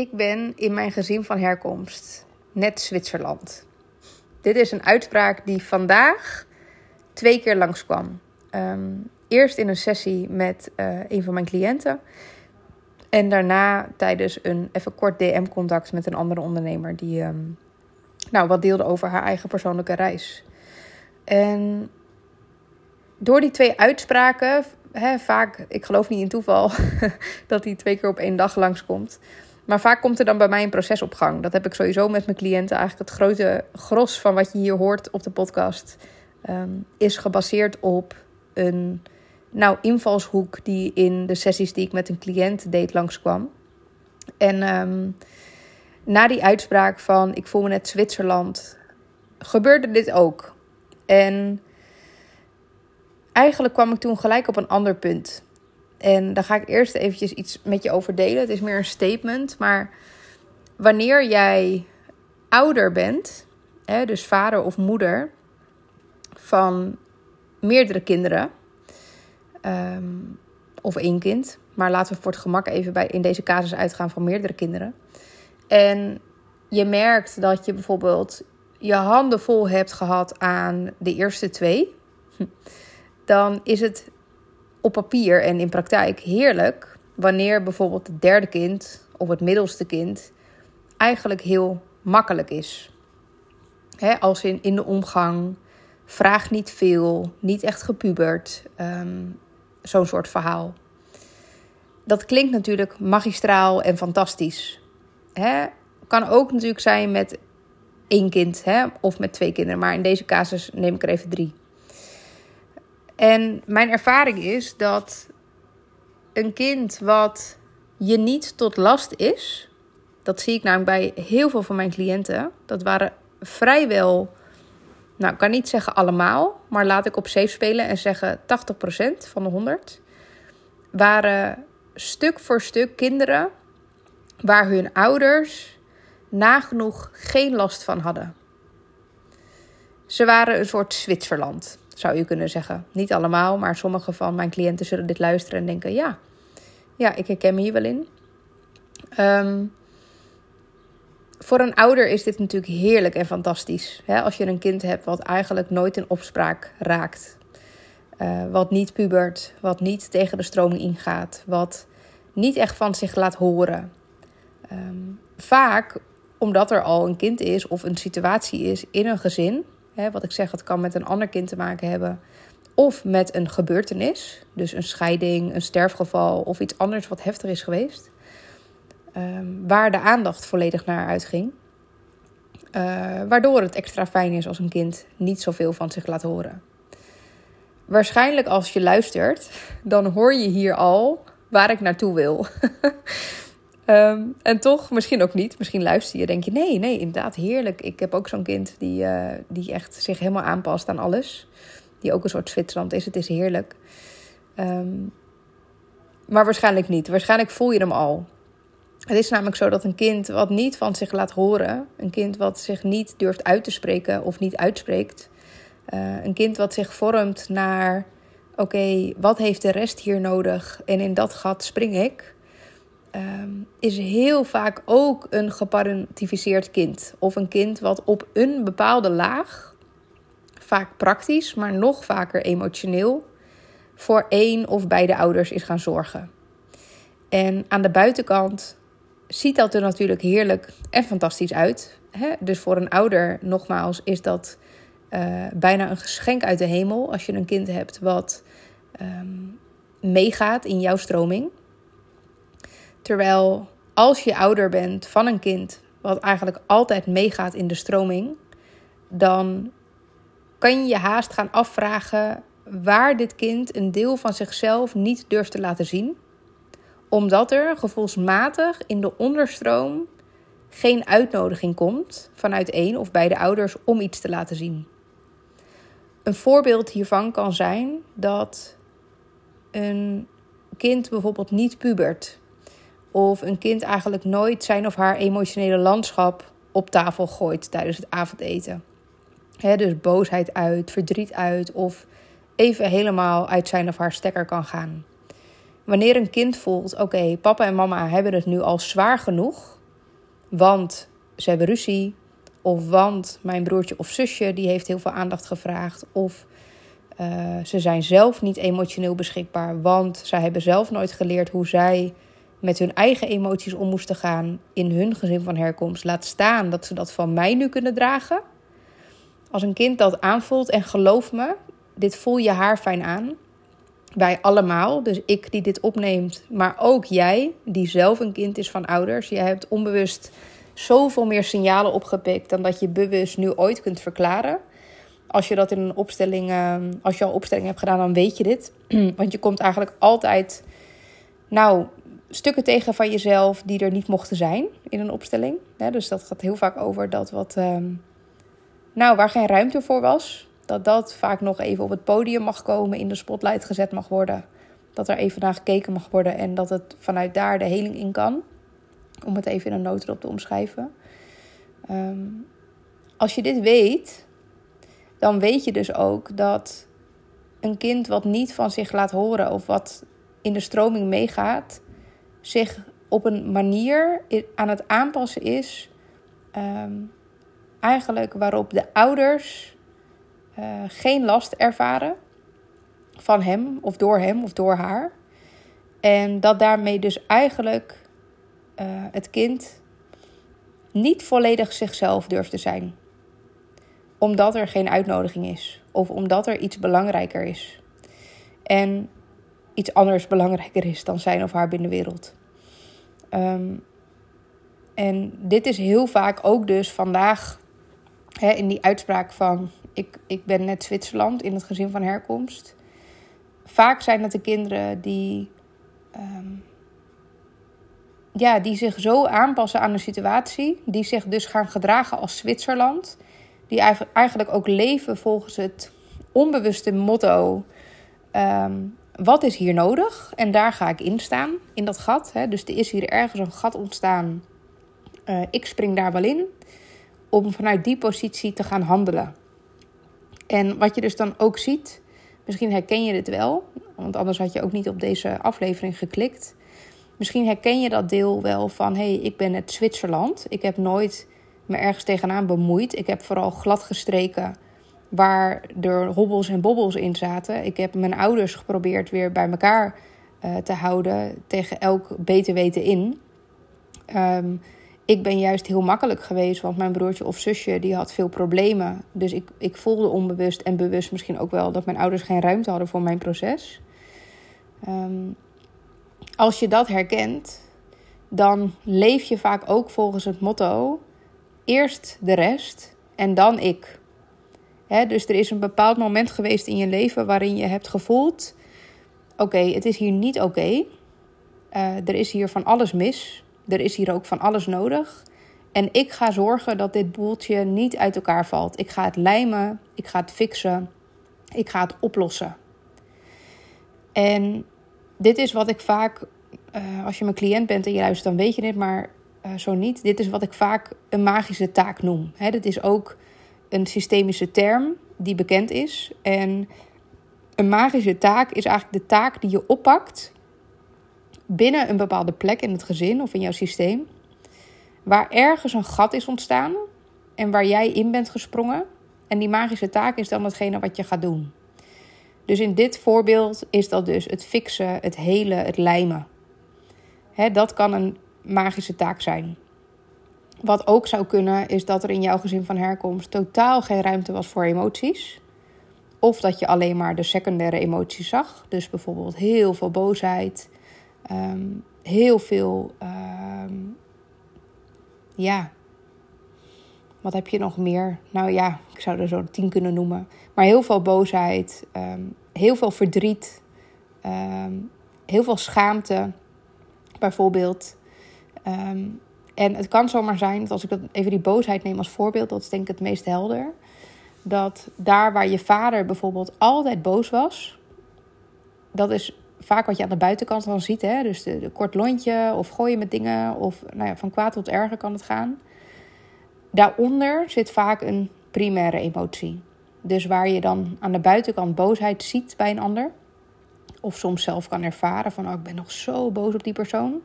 Ik ben in mijn gezin van herkomst net Zwitserland. Dit is een uitspraak die vandaag twee keer langskwam. Um, eerst in een sessie met uh, een van mijn cliënten. En daarna tijdens een even kort DM-contact met een andere ondernemer die um, nou, wat deelde over haar eigen persoonlijke reis. En door die twee uitspraken, vaak, ik geloof niet in toeval dat die twee keer op één dag langskomt. Maar vaak komt er dan bij mij een proces op gang. Dat heb ik sowieso met mijn cliënten. Eigenlijk het grote gros van wat je hier hoort op de podcast um, is gebaseerd op een nou, invalshoek die in de sessies die ik met een cliënt deed langskwam. En um, na die uitspraak van ik voel me net Zwitserland, gebeurde dit ook. En eigenlijk kwam ik toen gelijk op een ander punt. En daar ga ik eerst eventjes iets met je over delen. Het is meer een statement. Maar wanneer jij ouder bent, hè, dus vader of moeder van meerdere kinderen, um, of één kind, maar laten we voor het gemak even bij, in deze casus uitgaan van meerdere kinderen. En je merkt dat je bijvoorbeeld je handen vol hebt gehad aan de eerste twee, dan is het op papier en in praktijk heerlijk wanneer bijvoorbeeld het derde kind of het middelste kind eigenlijk heel makkelijk is. als in, in de omgang, vraag niet veel, niet echt gepubert, um, zo'n soort verhaal. Dat klinkt natuurlijk magistraal en fantastisch. Hè? Kan ook natuurlijk zijn met één kind hè? of met twee kinderen, maar in deze casus neem ik er even drie. En mijn ervaring is dat een kind wat je niet tot last is, dat zie ik namelijk bij heel veel van mijn cliënten. Dat waren vrijwel, nou ik kan niet zeggen allemaal, maar laat ik op safe spelen en zeggen 80% van de 100 waren stuk voor stuk kinderen waar hun ouders nagenoeg geen last van hadden. Ze waren een soort Zwitserland zou je kunnen zeggen. Niet allemaal, maar sommige van mijn cliënten zullen dit luisteren en denken: ja, ja ik herken me hier wel in. Um, voor een ouder is dit natuurlijk heerlijk en fantastisch. Hè? Als je een kind hebt wat eigenlijk nooit in opspraak raakt. Uh, wat niet pubert, wat niet tegen de stroming ingaat, wat niet echt van zich laat horen. Um, vaak omdat er al een kind is of een situatie is in een gezin Hè, wat ik zeg, het kan met een ander kind te maken hebben. Of met een gebeurtenis. Dus een scheiding, een sterfgeval of iets anders wat heftig is geweest. Um, waar de aandacht volledig naar uitging. Uh, waardoor het extra fijn is als een kind niet zoveel van zich laat horen. Waarschijnlijk als je luistert, dan hoor je hier al waar ik naartoe wil. Um, en toch, misschien ook niet. Misschien luister je denk je, nee, nee, inderdaad, heerlijk. Ik heb ook zo'n kind die, uh, die echt zich helemaal aanpast aan alles. Die ook een soort Zwitserland is. Het is heerlijk. Um, maar waarschijnlijk niet. Waarschijnlijk voel je hem al. Het is namelijk zo dat een kind wat niet van zich laat horen, een kind wat zich niet durft uit te spreken of niet uitspreekt, uh, een kind wat zich vormt naar: oké, wat heeft de rest hier nodig? En in dat gat spring ik um, is heel vaak ook een geparentificeerd kind. Of een kind wat op een bepaalde laag, vaak praktisch, maar nog vaker emotioneel, voor één of beide ouders is gaan zorgen. En aan de buitenkant ziet dat er natuurlijk heerlijk en fantastisch uit. Hè? Dus voor een ouder, nogmaals, is dat uh, bijna een geschenk uit de hemel als je een kind hebt wat um, meegaat in jouw stroming. Terwijl als je ouder bent van een kind, wat eigenlijk altijd meegaat in de stroming, dan kan je je haast gaan afvragen waar dit kind een deel van zichzelf niet durft te laten zien, omdat er gevoelsmatig in de onderstroom geen uitnodiging komt vanuit één of beide ouders om iets te laten zien. Een voorbeeld hiervan kan zijn dat een kind bijvoorbeeld niet pubert of een kind eigenlijk nooit zijn of haar emotionele landschap op tafel gooit tijdens het avondeten. dus boosheid uit, verdriet uit of even helemaal uit zijn of haar stekker kan gaan. Wanneer een kind voelt: oké, papa en mama hebben het nu al zwaar genoeg want ze hebben ruzie. Of want mijn broertje of zusje die heeft heel veel aandacht gevraagd. Of uh, ze zijn zelf niet emotioneel beschikbaar, want zij hebben zelf nooit geleerd hoe zij met hun eigen emoties om moesten gaan in hun gezin van herkomst. Laat staan dat ze dat van mij nu kunnen dragen. Als een kind dat aanvoelt en geloof me, dit voel je haar fijn aan. Wij allemaal, dus ik die dit opneemt, maar ook jij die zelf een kind is van ouders. Je hebt onbewust zoveel meer signalen opgepikt dan dat je bewust nu ooit kunt verklaren. Als je dat in een opstelling, ehm, als je al opstelling hebt gedaan, dan weet je dit. Want je komt eigenlijk altijd, nou, stukken tegen van jezelf die er niet mochten zijn in een opstelling. dus dat gaat heel vaak over dat wat, ehm, nou, waar geen ruimte voor was, dat dat vaak nog even op het podium mag komen, in de spotlight gezet mag worden. Dat er even naar gekeken mag worden en dat het vanuit daar de heling in kan. Om het even in een noodrop te omschrijven. Ehm, als je dit weet, dan weet je dus ook dat een kind wat niet van zich laat horen of wat in de stroming meegaat, zich op een manier aan het aanpassen is, ehm, eigenlijk waarop de ouders uh, geen last ervaren van hem of door hem of door haar. En dat daarmee dus eigenlijk uh, het kind niet volledig zichzelf durft te zijn omdat er geen uitnodiging is of omdat er iets belangrijker is. En iets anders belangrijker is dan zijn of haar binnenwereld. Um, en dit is heel vaak ook dus vandaag hè, in die uitspraak van ik, ik ben net Zwitserland in het gezin van herkomst. Vaak zijn het de kinderen die, um, ja, die zich zo aanpassen aan de situatie, die zich dus gaan gedragen als Zwitserland die eigenlijk ook leven volgens het onbewuste motto: ehm, wat is hier nodig? En daar ga ik in staan, in dat gat. Hè? Dus er is hier ergens een gat ontstaan. Uh, ik spring daar wel in om vanuit die positie te gaan handelen. En wat je dus dan ook ziet, misschien herken je dit wel, want anders had je ook niet op deze aflevering geklikt. Misschien herken je dat deel wel van: hé, hey, ik ben het Zwitserland. Ik heb nooit me ergens tegenaan bemoeid. Ik heb vooral glad gestreken waar er hobbels en bobbels in zaten. Ik heb mijn ouders geprobeerd weer bij elkaar uh, te houden tegen elk beter weten in. Um, ik ben juist heel makkelijk geweest, want mijn broertje of zusje die had veel problemen. Dus ik, ik voelde onbewust en bewust misschien ook wel dat mijn ouders geen ruimte hadden voor mijn proces. Um, als je dat herkent, dan leef je vaak ook volgens het motto: eerst de rest en dan ik. Dus er is een bepaald moment geweest in je leven waarin je hebt gevoeld: oké, het is hier niet oké. Eh, er is hier van alles mis. Er is hier ook van alles nodig. En ik ga zorgen dat dit boeltje niet uit elkaar valt. Ik ga het lijmen, ik ga het fixen, ik ga het oplossen. En dit is wat ik vaak, uh, als je mijn cliënt bent en je luistert, dan weet je dit, maar uh, zo niet. Dit is wat ik vaak een magische taak noem. Hè, is ook een systemische term die bekend is. En een magische taak is eigenlijk de taak die je oppakt binnen een bepaalde plek in het gezin of in jouw systeem. Waar ergens een gat is ontstaan en waar jij in bent gesprongen. En die magische taak is dan hetgene wat je gaat doen. Dus in dit voorbeeld is dat dus het fixen, het helen, het lijmen. Dat kan een magische taak zijn. Wat ook zou kunnen, is dat er in jouw gezin van herkomst totaal geen ruimte was voor emoties. Of dat je alleen maar de secundaire emoties zag. Dus bijvoorbeeld heel veel boosheid, ehm, heel veel. Ehm, ja. Wat heb je nog meer? Nou ja, ik zou er zo tien kunnen noemen. Maar heel veel boosheid, ehm, heel veel verdriet, heel veel schaamte, bijvoorbeeld. Ehm, en het kan zomaar zijn dat als ik dat even die boosheid neem als voorbeeld, dat is denk ik het meest helder. Dat daar waar je vader bijvoorbeeld altijd boos was, dat is vaak wat je aan de buitenkant dan ziet. Hè? Dus de, kort lontje of gooien met dingen of nou ja, van kwaad tot erger kan het gaan. Daaronder zit vaak een primaire emotie. Dus waar je dan aan de buitenkant boosheid ziet bij een ander. Of soms zelf kan ervaren van oh, ik ben nog zo boos op die persoon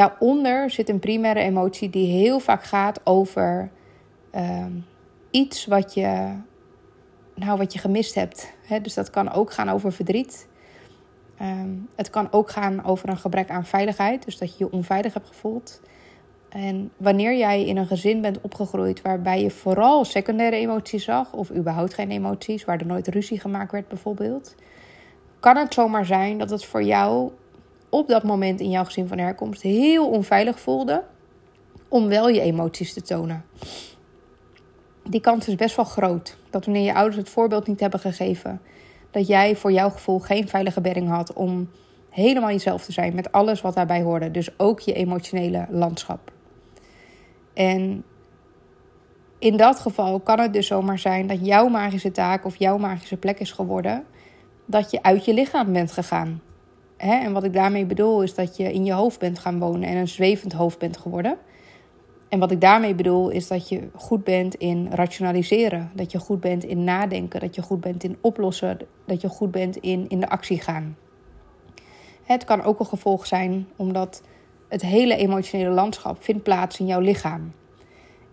Daaronder zit een primaire emotie die heel vaak gaat over ehm, iets wat je, nou, wat je gemist hebt. dus dat kan ook gaan over verdriet. Ehm, het kan ook gaan over een gebrek aan veiligheid, dus dat je je onveilig hebt gevoeld. En wanneer jij in een gezin bent opgegroeid waarbij je vooral secundaire emoties zag, of überhaupt geen emoties, waar er nooit ruzie gemaakt werd bijvoorbeeld, kan het zomaar zijn dat het voor jou op dat moment in jouw gezin van herkomst heel onveilig voelde om wel je emoties te tonen. Die kans is best wel groot dat wanneer je ouders het voorbeeld niet hebben gegeven, dat jij voor jouw gevoel geen veilige bedding had om helemaal jezelf te zijn met alles wat daarbij hoorde. Dus ook je emotionele landschap. En in dat geval kan het dus zomaar zijn dat jouw magische taak of jouw magische plek is geworden dat je uit je lichaam bent gegaan. Hè? En wat ik daarmee bedoel is dat je in je hoofd bent gaan wonen en een zwevend hoofd bent geworden. En wat ik daarmee bedoel is dat je goed bent in rationaliseren, dat je goed bent in nadenken, dat je goed bent in oplossen, dat je goed bent in in de actie gaan. Het kan ook een gevolg zijn omdat het hele emotionele landschap vindt plaats in jouw lichaam.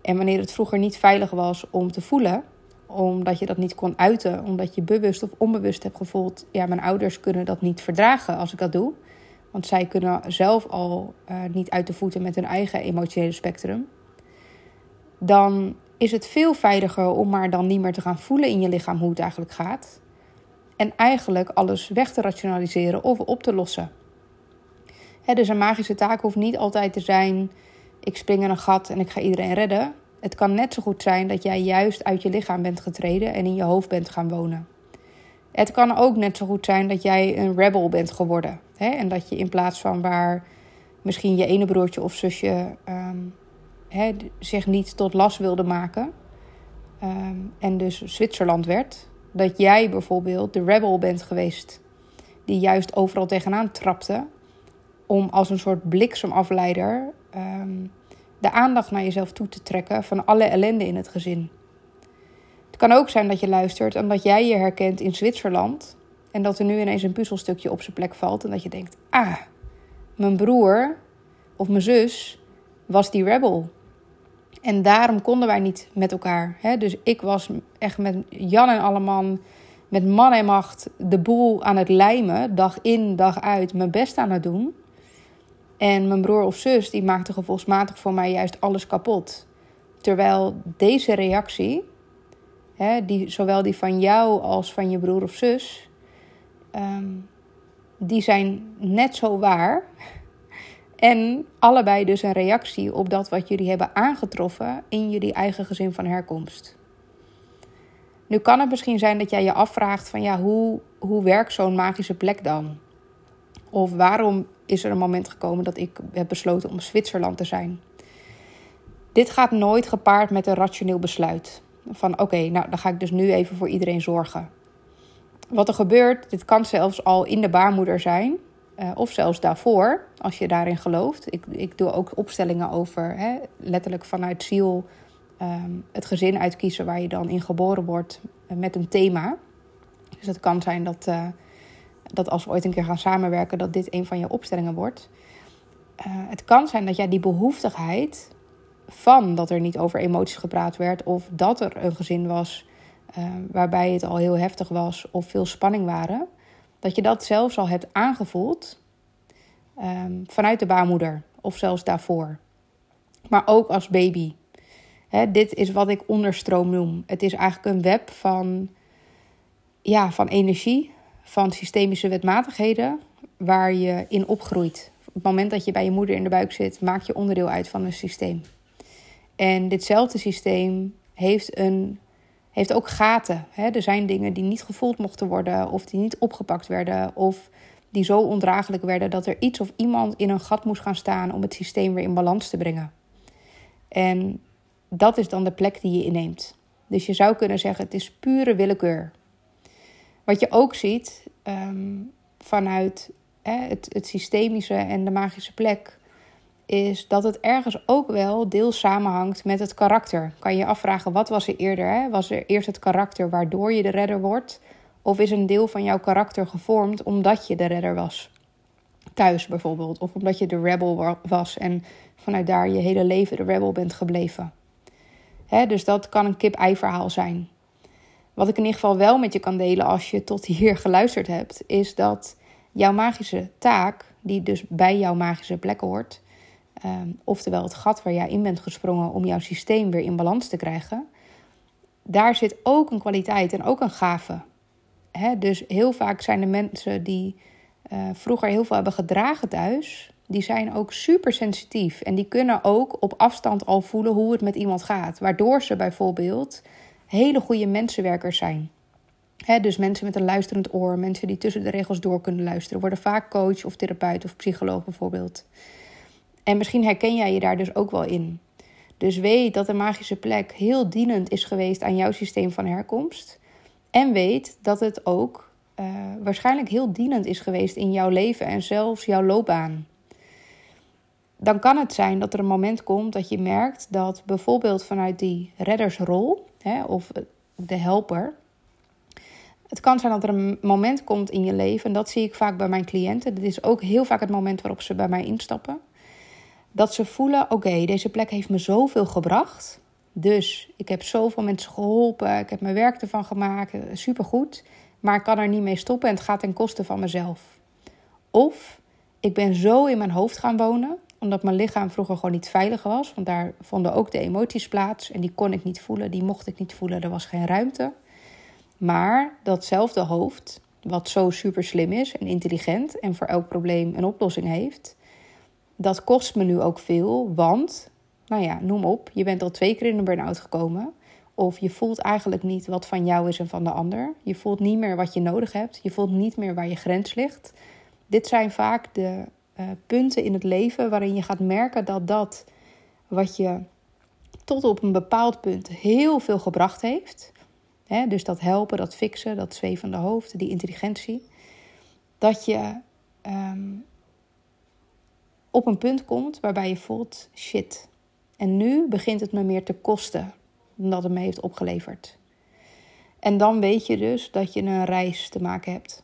En wanneer het vroeger niet veilig was om te voelen, omdat je dat niet kon uiten, omdat je bewust of onbewust hebt gevoeld, ja, mijn ouders kunnen dat niet verdragen als ik dat doe. Want zij kunnen zelf al uh, niet uit de voeten met hun eigen emotionele spectrum. Dan is het veel veiliger om maar dan niet meer te gaan voelen in je lichaam hoe het eigenlijk gaat. En eigenlijk alles weg te rationaliseren of op te lossen. dus een magische taak hoeft niet altijd te zijn: ik spring in een gat en ik ga iedereen redden. Het kan net zo goed zijn dat jij juist uit je lichaam bent getreden en in je hoofd bent gaan wonen. Het kan ook net zo goed zijn dat jij een rebel bent geworden. Hè? En dat je in plaats van waar misschien je ene broertje of zusje ehm, hè, zich niet tot last wilde maken. Ehm, en dus Zwitserland werd. Dat jij bijvoorbeeld de rebel bent geweest. Die juist overal tegenaan trapte. Om als een soort bliksemafleider um, de aandacht naar jezelf toe te trekken van alle ellende in het gezin. Het kan ook zijn dat je luistert en dat jij je herkent in Zwitserland en dat er nu ineens een puzzelstukje op zijn plek valt en dat je denkt: ah, mijn broer of mijn zus was die rebel. En daarom konden wij niet met elkaar. Hè? Dus ik was echt met Jan en Alleman, met man en macht, de boel aan het lijmen, dag in, dag uit, mijn best aan het doen. En mijn broer of zus die maakte gevoelsmatig voor mij juist alles kapot. Terwijl deze reactie, hè, die, zowel die van jou als van je broer of zus, ehm, die zijn net zo waar. En allebei dus een reactie op dat wat jullie hebben aangetroffen in jullie eigen gezin van herkomst. Nu kan het misschien zijn dat jij je afvraagt van ja, hoe, hoe werkt zo'n magische plek dan? Of waarom is er een moment gekomen dat ik heb besloten om Zwitserland te zijn? Dit gaat nooit gepaard met een rationeel besluit. Van oké, nou dan ga ik dus nu even voor iedereen zorgen. Wat er gebeurt, dit kan zelfs al in de baarmoeder zijn. Uh, of zelfs daarvoor, als je daarin gelooft. Ik, ik doe ook opstellingen over, hè, letterlijk vanuit ziel, um, het gezin uitkiezen waar je dan in geboren wordt uh, met een thema. Dus het kan zijn dat, uh, dat als we ooit een keer gaan samenwerken, dat dit een van je opstellingen wordt. Uh, het kan zijn dat jij die behoeftigheid van dat er niet over emoties gepraat werd, of dat er een gezin was uh, waarbij het al heel heftig was of veel spanning waren, dat je dat zelfs al hebt aangevoeld um, vanuit de baarmoeder of zelfs daarvoor. Maar ook als baby. Hè, dit is wat ik onderstroom noem. Het is eigenlijk een web van, ja, van energie, van systemische wetmatigheden waar je in opgroeit. Op het moment dat je bij je moeder in de buik zit, maak je onderdeel uit van een systeem. En ditzelfde systeem heeft, een, heeft ook gaten. Hè? Er zijn dingen die niet gevoeld mochten worden, of die niet opgepakt werden, of die zo ondraaglijk werden dat er iets of iemand in een gat moest gaan staan om het systeem weer in balans te brengen. En dat is dan de plek die je inneemt. Dus je zou kunnen zeggen: het is pure willekeur. Wat je ook ziet um, vanuit hè, het, het systemische en de magische plek, is dat het ergens ook wel deels samenhangt met het karakter. Kan je afvragen, wat was er eerder? Hè? Was er eerst het karakter waardoor je de redder wordt? Of is een deel van jouw karakter gevormd omdat je de redder was? thuis bijvoorbeeld. Of omdat je de rebel was en vanuit daar je hele leven de rebel bent gebleven. Hè, dus dat kan een kip-ei verhaal zijn. Wat ik in ieder geval wel met je kan delen als je tot hier geluisterd hebt, is dat jouw magische taak, die dus bij jouw magische plek hoort, um, oftewel het gat waar jij in bent gesprongen om jouw systeem weer in balans te krijgen, daar zit ook een kwaliteit en ook een gave. dus heel vaak zijn de mensen die uh, vroeger heel veel hebben gedragen thuis, die zijn ook super sensitief. En die kunnen ook op afstand al voelen hoe het met iemand gaat. Waardoor ze bijvoorbeeld hele goede mensenwerkers zijn. dus mensen met een luisterend oor, mensen die tussen de regels door kunnen luisteren, worden vaak coach of therapeut of psycholoog bijvoorbeeld. En misschien herken jij je daar dus ook wel in. Dus weet dat de magische plek heel dienend is geweest aan jouw systeem van herkomst. En weet dat het ook uh, waarschijnlijk heel dienend is geweest in jouw leven en zelfs jouw loopbaan. Dan kan het zijn dat er een moment komt dat je merkt dat bijvoorbeeld vanuit die reddersrol hè, of de helper. Het kan zijn dat er een moment komt in je leven, en dat zie ik vaak bij mijn cliënten. Dit is ook heel vaak het moment waarop ze bij mij instappen. Dat ze voelen: oké, deze plek heeft me zoveel gebracht. Dus ik heb zoveel mensen geholpen, ik heb mijn werk ervan gemaakt, supergoed. Maar ik kan er niet mee stoppen en het gaat ten koste van mezelf. Of ik ben zo in mijn hoofd gaan wonen, omdat mijn lichaam vroeger gewoon niet veilig was. Want daar vonden ook de emoties plaats en die kon ik niet voelen, die mocht ik niet voelen, er was geen ruimte. Maar datzelfde hoofd, wat zo super slim is en intelligent en voor elk probleem een oplossing heeft, dat kost me nu ook veel, want, nou ja, noem op, je bent al twee keer in een burn-out gekomen. Of je voelt eigenlijk niet wat van jou is en van de ander. Je voelt niet meer wat je nodig hebt. Je voelt niet meer waar je grens ligt. Dit zijn vaak de uh, punten in het leven waarin je gaat merken dat dat wat je tot op een bepaald punt heel veel gebracht heeft. Hè, dus dat helpen, dat fixen, dat zwevende hoofd, die intelligentie. Dat je um, op een punt komt waarbij je voelt: shit. En nu begint het me meer te kosten dan dat het me heeft opgeleverd. En dan weet je dus dat je een reis te maken hebt.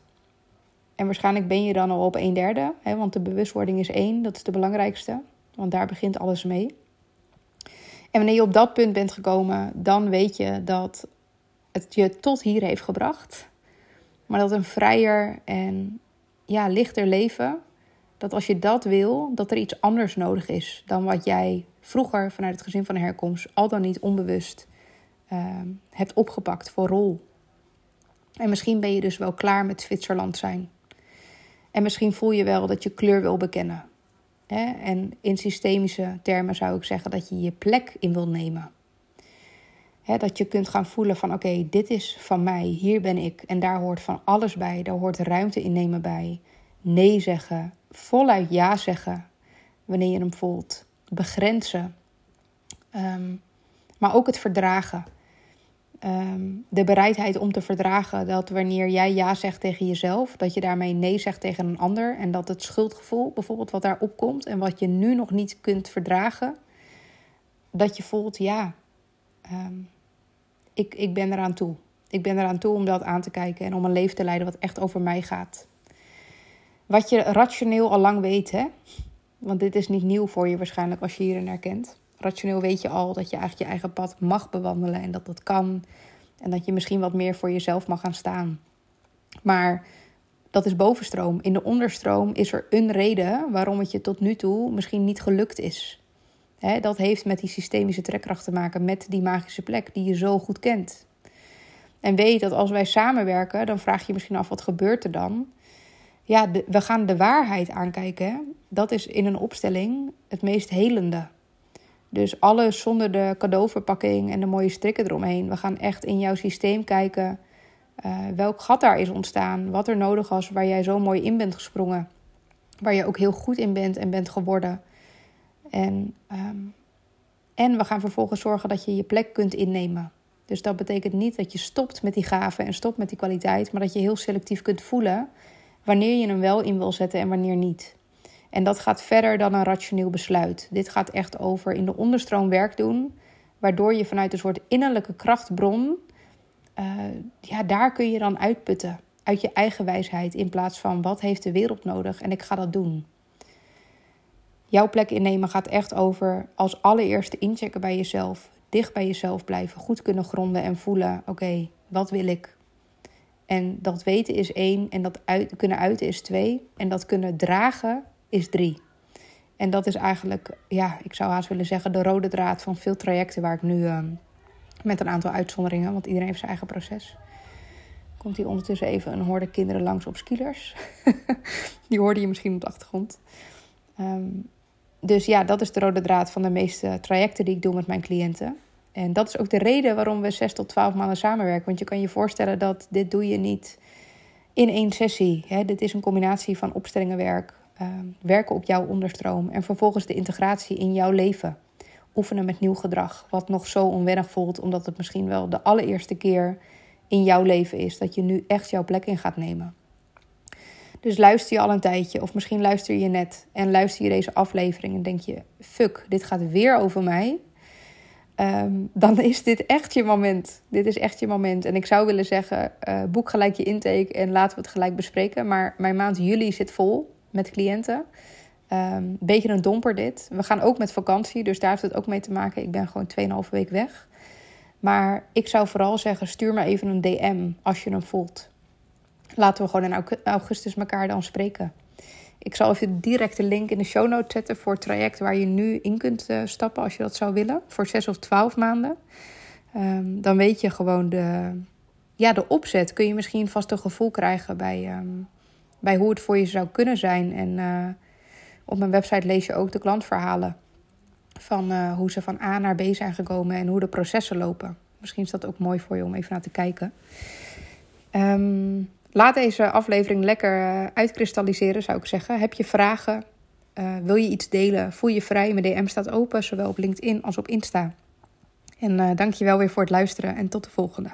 En waarschijnlijk ben je dan al op een derde, hè, want de bewustwording is één, dat is de belangrijkste, want daar begint alles mee. En wanneer je op dat punt bent gekomen, dan weet je dat het je tot hier heeft gebracht, maar dat een vrijer en ja, lichter leven, dat als je dat wil, dat er iets anders nodig is dan wat jij vroeger vanuit het gezin van herkomst al dan niet onbewust uh, hebt opgepakt voor rol. En misschien ben je dus wel klaar met Zwitserland zijn. En misschien voel je wel dat je kleur wil bekennen. En in systemische termen zou ik zeggen dat je je plek in wil nemen. Dat je kunt gaan voelen van oké, dit is van mij, hier ben ik. En daar hoort van alles bij. Daar hoort ruimte innemen bij. Nee zeggen, voluit ja zeggen wanneer je hem voelt. Begrenzen. Um, maar ook het verdragen. Ehm, de bereidheid om te verdragen dat wanneer jij ja zegt tegen jezelf, dat je daarmee nee zegt tegen een ander. En dat het schuldgevoel, bijvoorbeeld wat daar opkomt en wat je nu nog niet kunt verdragen, dat je voelt, ja, ehm, ik, ik ben eraan toe. Ik ben eraan toe om dat aan te kijken en om een leven te leiden wat echt over mij gaat. Wat je rationeel al lang weet, hè? Want dit is niet nieuw voor je waarschijnlijk als je hierin herkent rationeel weet je al dat je eigenlijk je eigen pad mag bewandelen en dat dat kan. En dat je misschien wat meer voor jezelf mag gaan staan. Maar dat is bovenstroom. In de onderstroom is er een reden waarom het je tot nu toe misschien niet gelukt is. dat heeft met die systemische trekkracht te maken, met die magische plek die je zo goed kent. En weet dat als wij samenwerken, dan vraag je misschien af wat gebeurt er dan. Ja, we gaan de waarheid aankijken. Dat is in een opstelling het meest helende. Dus alles zonder de cadeauverpakking en de mooie strikken eromheen. We gaan echt in jouw systeem kijken uh, welk gat daar is ontstaan. Wat er nodig was, waar jij zo mooi in bent gesprongen. Waar je ook heel goed in bent en bent geworden. En, ehm, en we gaan vervolgens zorgen dat je je plek kunt innemen. Dus dat betekent niet dat je stopt met die gaven en stopt met die kwaliteit. Maar dat je heel selectief kunt voelen wanneer je hem wel in wil zetten en wanneer niet. En dat gaat verder dan een rationeel besluit. Dit gaat echt over in de onderstroom werk doen, waardoor je vanuit een soort innerlijke krachtbron, uh, ja, daar kun je dan uitputten. uit je eigen wijsheid in plaats van wat heeft de wereld nodig en ik ga dat doen. Jouw plek innemen gaat echt over als allereerste inchecken bij jezelf, dicht bij jezelf blijven, goed kunnen gronden en voelen: oké, wat wil ik? En dat weten is één, en dat kunnen uiten is twee, en dat kunnen dragen is drie. En dat is eigenlijk, ja, ik zou haast willen zeggen, de rode draad van veel trajecten waar ik nu uh, met een aantal uitzonderingen, want iedereen heeft zijn eigen proces. Komt hier ondertussen even een hoorde kinderen langs op skielers. Die hoorde je misschien op de achtergrond. Um, dus ja, dat is de rode draad van de meeste trajecten die ik doe met mijn cliënten. En dat is ook de reden waarom we 6 tot 12 maanden samenwerken. Want je kan je voorstellen dat dit doe je niet in één sessie. Hè? Dit is een combinatie van opstellingenwerk, uh, werken op jouw onderstroom en vervolgens de integratie in jouw leven. Oefenen met nieuw gedrag, wat nog zo onwennig voelt, omdat het misschien wel de allereerste keer in jouw leven is dat je nu echt jouw plek in gaat nemen. Dus luister je al een tijdje, of misschien luister je net en luister je deze aflevering en denk je: fuck, dit gaat weer over mij. Ehm, dan is dit echt je moment. Dit is echt je moment. En ik zou willen zeggen: uh, boek gelijk je intake en laten we het gelijk bespreken. Maar mijn maand juli zit vol met cliënten. Um, beetje een domper dit. We gaan ook met vakantie, dus daar heeft het ook mee te maken. Ik ben gewoon 2,5 week weg. Maar ik zou vooral zeggen: stuur me even een DM als je hem voelt laten we gewoon in augustus elkaar dan spreken. Ik zal even direct de link in de show notes zetten voor het traject waar je nu in kunt uh, stappen als je dat zou willen. Voor zes of twaalf maanden. Um, dan weet je gewoon de, ja, de opzet. Kun je misschien vast een gevoel krijgen bij, um, bij hoe het voor je zou kunnen zijn. En uh, op mijn website lees je ook de klantverhalen. Van uh, hoe ze van A naar B zijn gekomen en hoe de processen lopen. Misschien is dat ook mooi voor je om even naar te kijken. Um, Laat deze aflevering lekker eh, uitkristalliseren, zou ik zeggen. Heb je vragen? Wil je iets delen? Voel je vrij. Mijn DM staat open, zowel op LinkedIn als op Insta. En je wel weer voor het luisteren en tot de volgende.